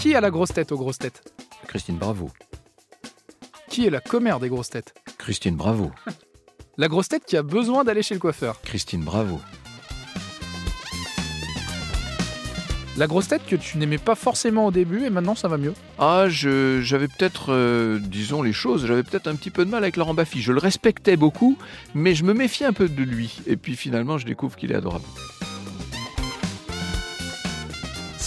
Qui a la grosse tête aux grosses têtes? Christine Bravo. Qui est la commère des grosses têtes? Christine Bravo. La grosse tête qui a besoin d'aller chez le coiffeur. Christine Bravo. La grosse tête que tu n'aimais pas forcément au début et maintenant ça va mieux? Ah, je- j'avais peut-être, euh, disons les choses, j'avais peut-être un petit peu de mal avec Laurent Baffy. Je le respectais beaucoup, mais je me méfiais un peu de lui. Et puis finalement, je découvre qu'il est adorable.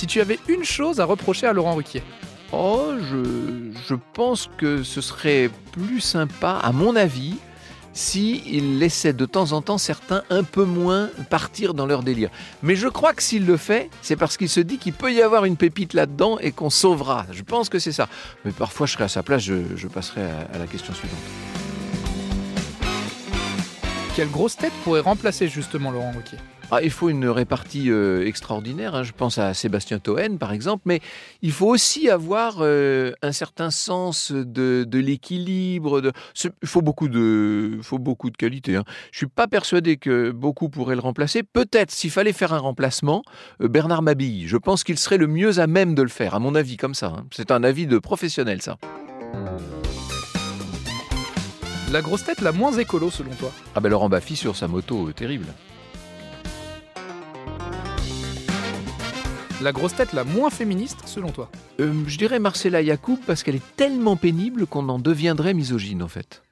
Si tu avais une chose à reprocher à Laurent Ruquier. Oh, je, je pense que ce serait plus sympa, à mon avis, si il laissait de temps en temps certains un peu moins partir dans leur délire. Mais je crois que s'il le fait, c'est parce qu'il se dit qu'il peut y avoir une pépite là-dedans et qu'on sauvera. Je pense que c'est ça. Mais parfois, je serais à sa place, je, je passerai à, à la question suivante. Quelle grosse tête pourrait remplacer justement Laurent Ruquier? Ah, il faut une répartie euh, extraordinaire. hein. Je pense à Sébastien Toen, par exemple, mais il faut aussi avoir euh, un certain sens de, de l'équilibre. De... Il faut beaucoup de, faut beaucoup de qualité. Hein. Je suis pas persuadé que beaucoup pourraient le remplacer. Peut-être, s'il fallait faire un remplacement, euh, Bernard Mabille. Je pense qu'il serait le mieux à même de le faire, à mon avis, comme ça. hein. C'est un avis de professionnel, ça. La grosse tête la moins écolo selon toi? Ah ben Laurent Baffy sur sa moto, terrible. la grosse tête la moins féministe selon toi euh, Je dirais Marcella Yacoub parce qu'elle est tellement pénible qu'on en deviendrait misogyne en fait.